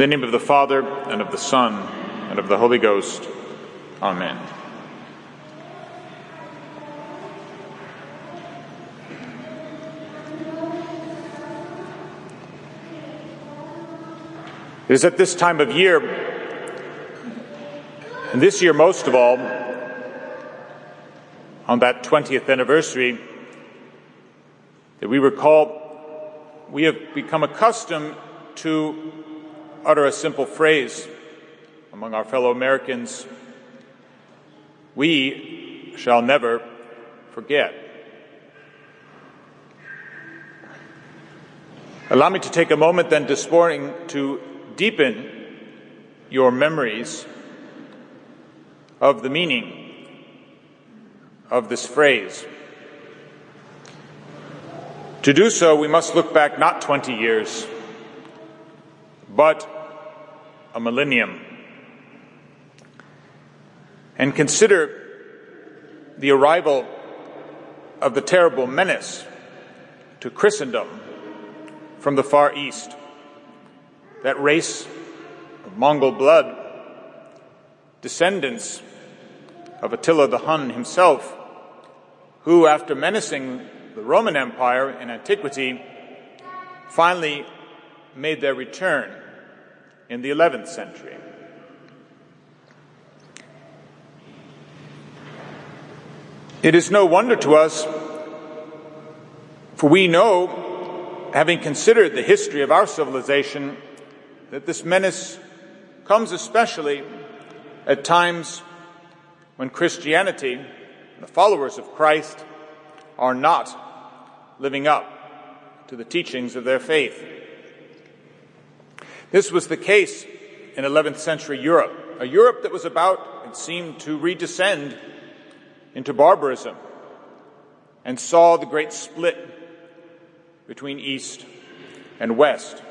In the name of the Father, and of the Son, and of the Holy Ghost. Amen. It is at this time of year, and this year most of all, on that 20th anniversary, that we recall we have become accustomed to utter a simple phrase among our fellow Americans we shall never forget. Allow me to take a moment then this morning to deepen your memories of the meaning of this phrase. To do so, we must look back not 20 years, but a millennium, and consider the arrival of the terrible menace to Christendom from the Far East, that race of Mongol blood, descendants of Attila the Hun himself, who, after menacing the Roman Empire in antiquity, finally made their return in the 11th century. It is no wonder to us, for we know, having considered the history of our civilization, that this menace comes especially at times when Christianity, and the followers of Christ, are not living up to the teachings of their faith. This was the case in 11th century Europe, a Europe that was about, it seemed, to redescend into barbarism and saw the great split between East and West.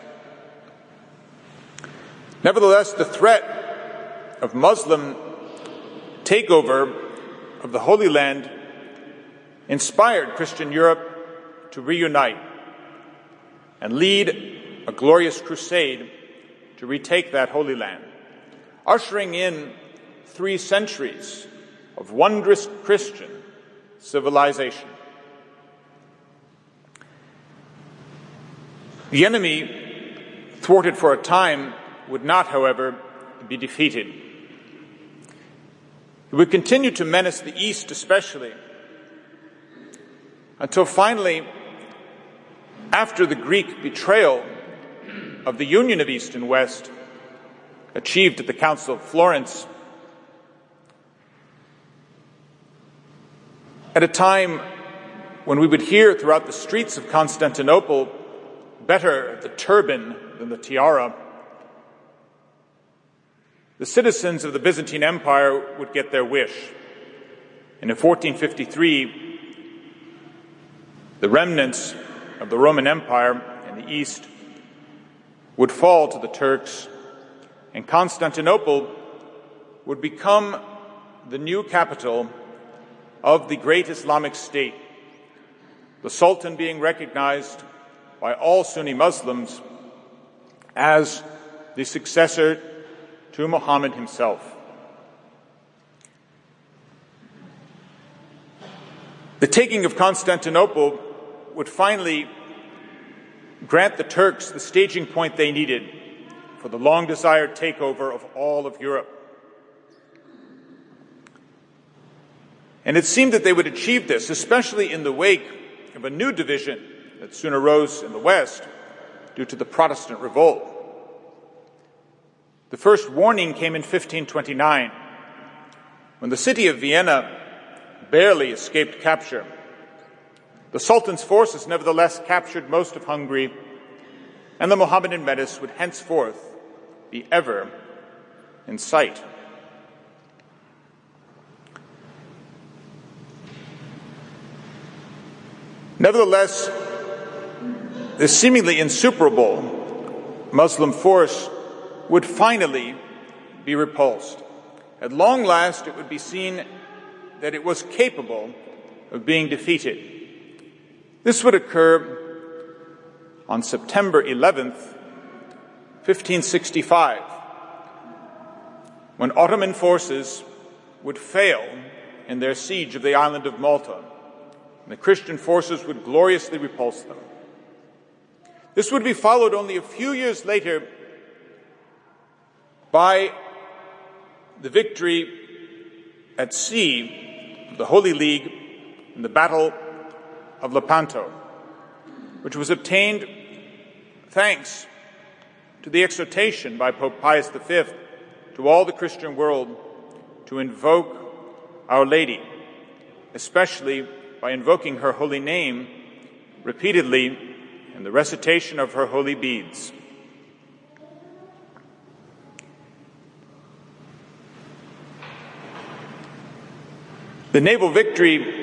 Nevertheless, the threat of Muslim takeover of the Holy Land inspired Christian Europe to reunite and lead a glorious crusade to retake that Holy Land, ushering in three centuries of wondrous Christian civilization. The enemy, thwarted for a time, would not, however, be defeated. He would continue to menace the East, especially, until finally, after the Greek betrayal of the union of East and West, achieved at the Council of Florence, at a time when we would hear throughout the streets of Constantinople, better the turban than the tiara, the citizens of the Byzantine Empire would get their wish. And in 1453, the remnants of the Roman Empire in the east would fall to the Turks, and Constantinople would become the new capital of the great Islamic State, the Sultan being recognized by all Sunni Muslims as the successor to Muhammad himself. The taking of Constantinople would finally grant the Turks the staging point they needed for the long desired takeover of all of Europe. And it seemed that they would achieve this, especially in the wake of a new division that soon arose in the West due to the Protestant revolt. The first warning came in 1529 when the city of Vienna barely escaped capture. The Sultan's forces nevertheless captured most of Hungary, and the Mohammedan menace would henceforth be ever in sight. Nevertheless, the seemingly insuperable Muslim force would finally be repulsed. At long last, it would be seen that it was capable of being defeated. This would occur on September 11th, 1565, when Ottoman forces would fail in their siege of the island of Malta, and the Christian forces would gloriously repulse them. This would be followed only a few years later by the victory at sea of the Holy League in the Battle of Lepanto, which was obtained thanks to the exhortation by Pope Pius V to all the Christian world to invoke Our Lady, especially by invoking her holy name repeatedly in the recitation of her holy beads. The naval victory,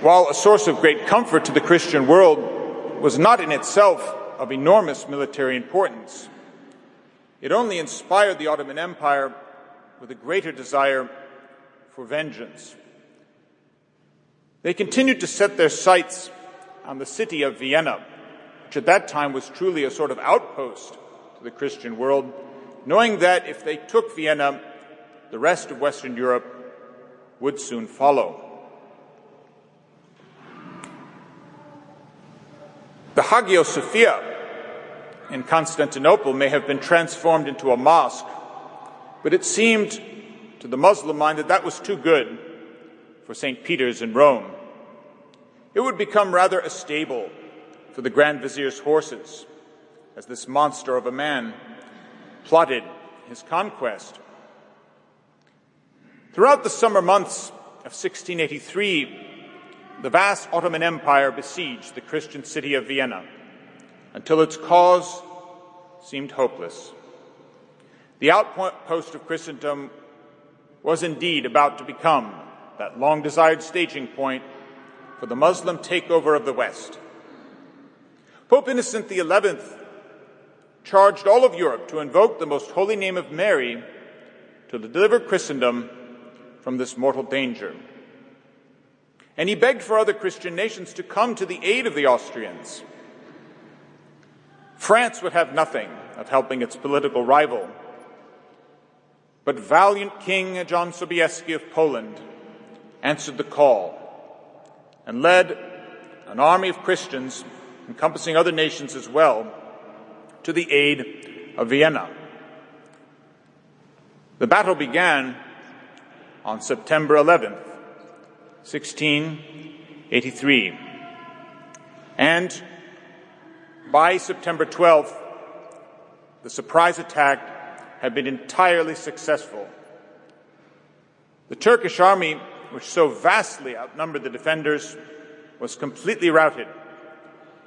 while a source of great comfort to the Christian world, was not in itself of enormous military importance. It only inspired the Ottoman Empire with a greater desire for vengeance. They continued to set their sights on the city of Vienna, which at that time was truly a sort of outpost to the Christian world, knowing that if they took Vienna, the rest of Western Europe would soon follow. The Hagia Sophia in Constantinople may have been transformed into a mosque, but it seemed to the Muslim mind that that was too good for St. Peter's in Rome. It would become rather a stable for the Grand Vizier's horses as this monster of a man plotted his conquest. Throughout the summer months of 1683, the vast Ottoman Empire besieged the Christian city of Vienna until its cause seemed hopeless. The outpost of Christendom was indeed about to become that long desired staging point for the Muslim takeover of the West. Pope Innocent XI charged all of Europe to invoke the most holy name of Mary to deliver Christendom from this mortal danger. And he begged for other Christian nations to come to the aid of the Austrians. France would have nothing of helping its political rival. But valiant King John Sobieski of Poland answered the call and led an army of Christians, encompassing other nations as well, to the aid of Vienna. The battle began on September 11th, 1683. And by September 12th, the surprise attack had been entirely successful. The Turkish army, which so vastly outnumbered the defenders, was completely routed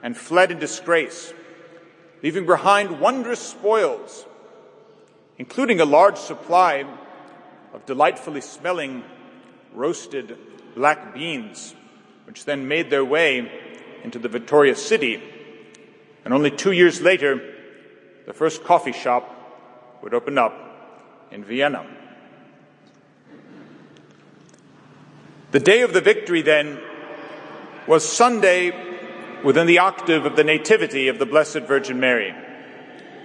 and fled in disgrace, leaving behind wondrous spoils, including a large supply of delightfully smelling roasted black beans, which then made their way into the victorious city. And only two years later, the first coffee shop would open up in Vienna. The day of the victory, then, was Sunday within the octave of the Nativity of the Blessed Virgin Mary,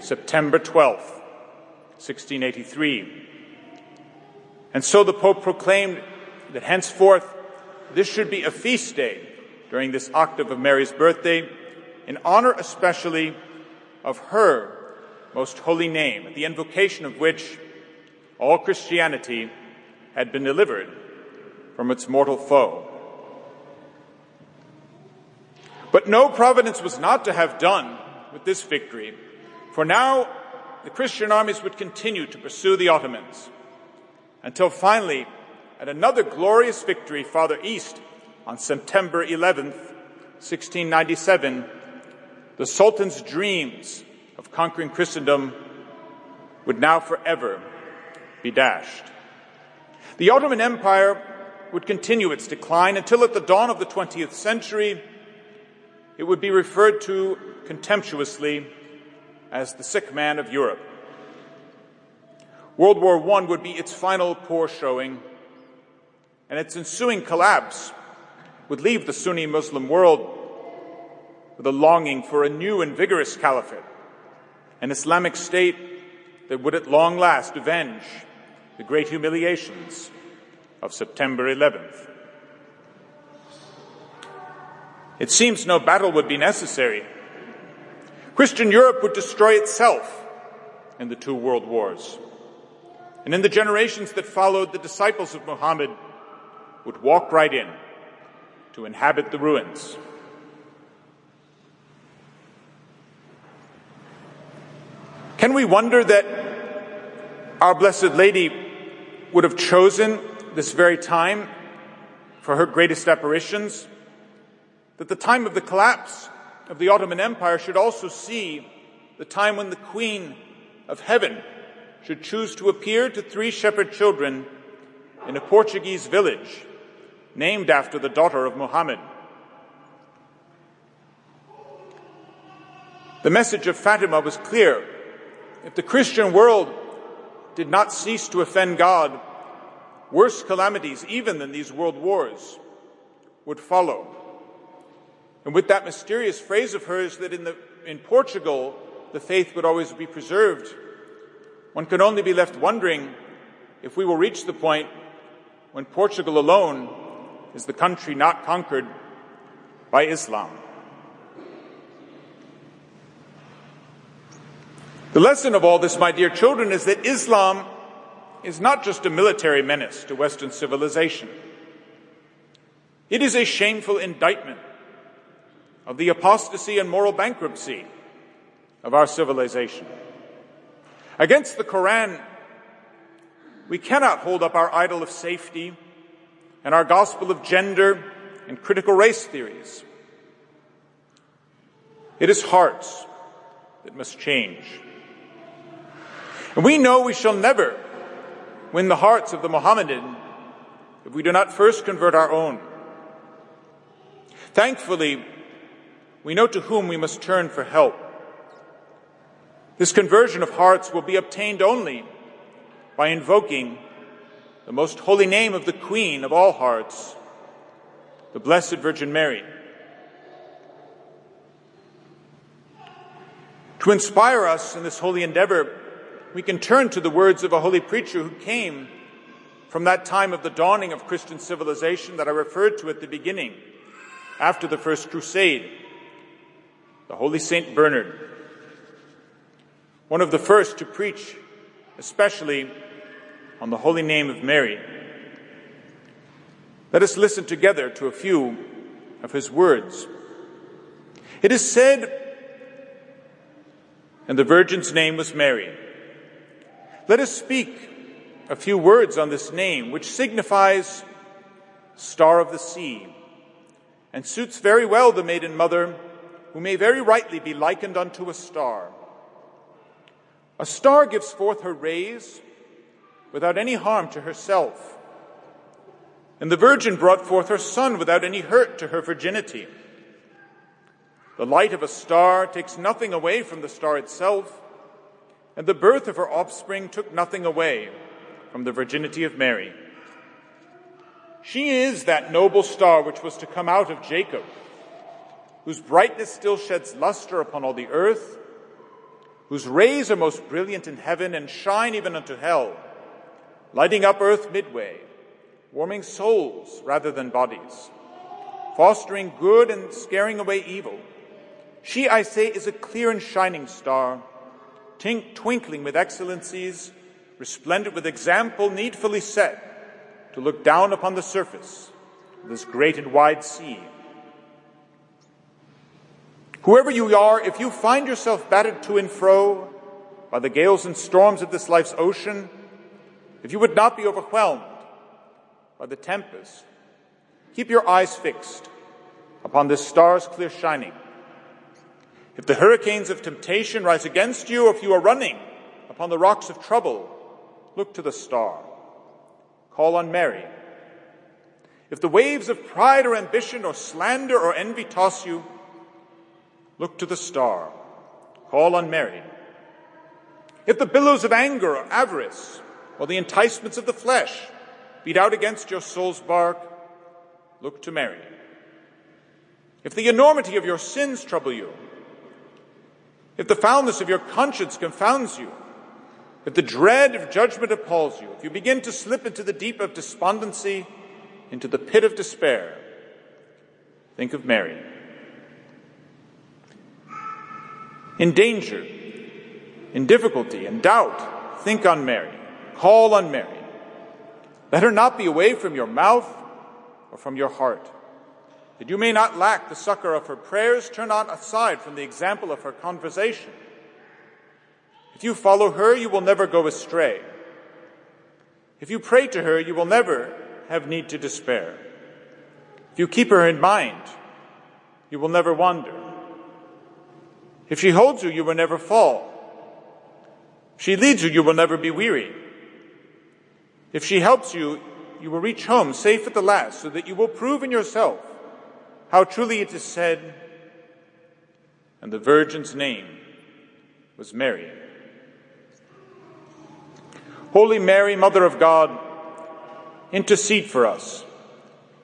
September 12th, 1683. And so the Pope proclaimed that henceforth this should be a feast day during this octave of Mary's birthday in honor especially of her most holy name, at the invocation of which all Christianity had been delivered from its mortal foe. But no providence was not to have done with this victory, for now the Christian armies would continue to pursue the Ottomans until finally, at another glorious victory farther east on September 11th, 1697, the Sultan's dreams of conquering Christendom would now forever be dashed. The Ottoman Empire would continue its decline until at the dawn of the 20th century, it would be referred to contemptuously as the sick man of Europe. World War I would be its final poor showing, and its ensuing collapse would leave the Sunni Muslim world with a longing for a new and vigorous caliphate, an Islamic state that would at long last avenge the great humiliations of September 11th. It seems no battle would be necessary. Christian Europe would destroy itself in the two world wars. And in the generations that followed, the disciples of Muhammad would walk right in to inhabit the ruins. Can we wonder that our Blessed Lady would have chosen this very time for her greatest apparitions? That the time of the collapse of the Ottoman Empire should also see the time when the Queen of Heaven should choose to appear to three shepherd children in a Portuguese village named after the daughter of Muhammad. The message of Fatima was clear. If the Christian world did not cease to offend God, worse calamities, even than these world wars, would follow. And with that mysterious phrase of hers that in, the, in Portugal the faith would always be preserved, one can only be left wondering if we will reach the point when Portugal alone is the country not conquered by Islam. The lesson of all this, my dear children, is that Islam is not just a military menace to Western civilization. It is a shameful indictment of the apostasy and moral bankruptcy of our civilization. Against the Quran, we cannot hold up our idol of safety and our gospel of gender and critical race theories. It is hearts that must change. And we know we shall never win the hearts of the Mohammedan if we do not first convert our own. Thankfully, we know to whom we must turn for help. This conversion of hearts will be obtained only by invoking the most holy name of the Queen of all hearts, the Blessed Virgin Mary. To inspire us in this holy endeavor, we can turn to the words of a holy preacher who came from that time of the dawning of Christian civilization that I referred to at the beginning, after the First Crusade the Holy Saint Bernard, one of the first to preach, especially on the holy name of Mary. Let us listen together to a few of his words. It is said, and the Virgin's name was Mary. Let us speak a few words on this name, which signifies star of the sea, and suits very well the maiden mother who may very rightly be likened unto a star. A star gives forth her rays without any harm to herself. And the Virgin brought forth her Son without any hurt to her virginity. The light of a star takes nothing away from the star itself, and the birth of her offspring took nothing away from the virginity of Mary. She is that noble star which was to come out of Jacob whose brightness still sheds luster upon all the earth, whose rays are most brilliant in heaven and shine even unto hell, lighting up earth midway, warming souls rather than bodies, fostering good and scaring away evil. She, I say, is a clear and shining star, tink- twinkling with excellencies, resplendent with example needfully set to look down upon the surface of this great and wide sea Whoever you are, if you find yourself battered to and fro by the gales and storms of this life's ocean, if you would not be overwhelmed by the tempest, keep your eyes fixed upon this star's clear shining. If the hurricanes of temptation rise against you, or if you are running upon the rocks of trouble, look to the star. Call on Mary. If the waves of pride or ambition or slander or envy toss you, Look to the star. Call on Mary. If the billows of anger or avarice or the enticements of the flesh beat out against your soul's bark, look to Mary. If the enormity of your sins trouble you, if the foulness of your conscience confounds you, if the dread of judgment appalls you, if you begin to slip into the deep of despondency, into the pit of despair, think of Mary. In danger, in difficulty, in doubt, think on Mary. Call on Mary. Let her not be away from your mouth or from your heart. That you may not lack the succor of her prayers, turn not aside from the example of her conversation. If you follow her, you will never go astray. If you pray to her, you will never have need to despair. If you keep her in mind, you will never wander. If she holds you, you will never fall. If she leads you, you will never be weary. If she helps you, you will reach home safe at the last, so that you will prove in yourself how truly it is said, and the Virgin's name was Mary. Holy Mary, Mother of God, intercede for us.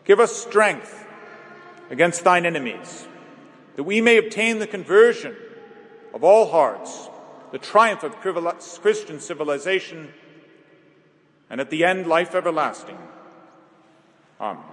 Give us strength against thine enemies, that we may obtain the conversion of all hearts, the triumph of Christian civilization, and at the end, life everlasting. Amen.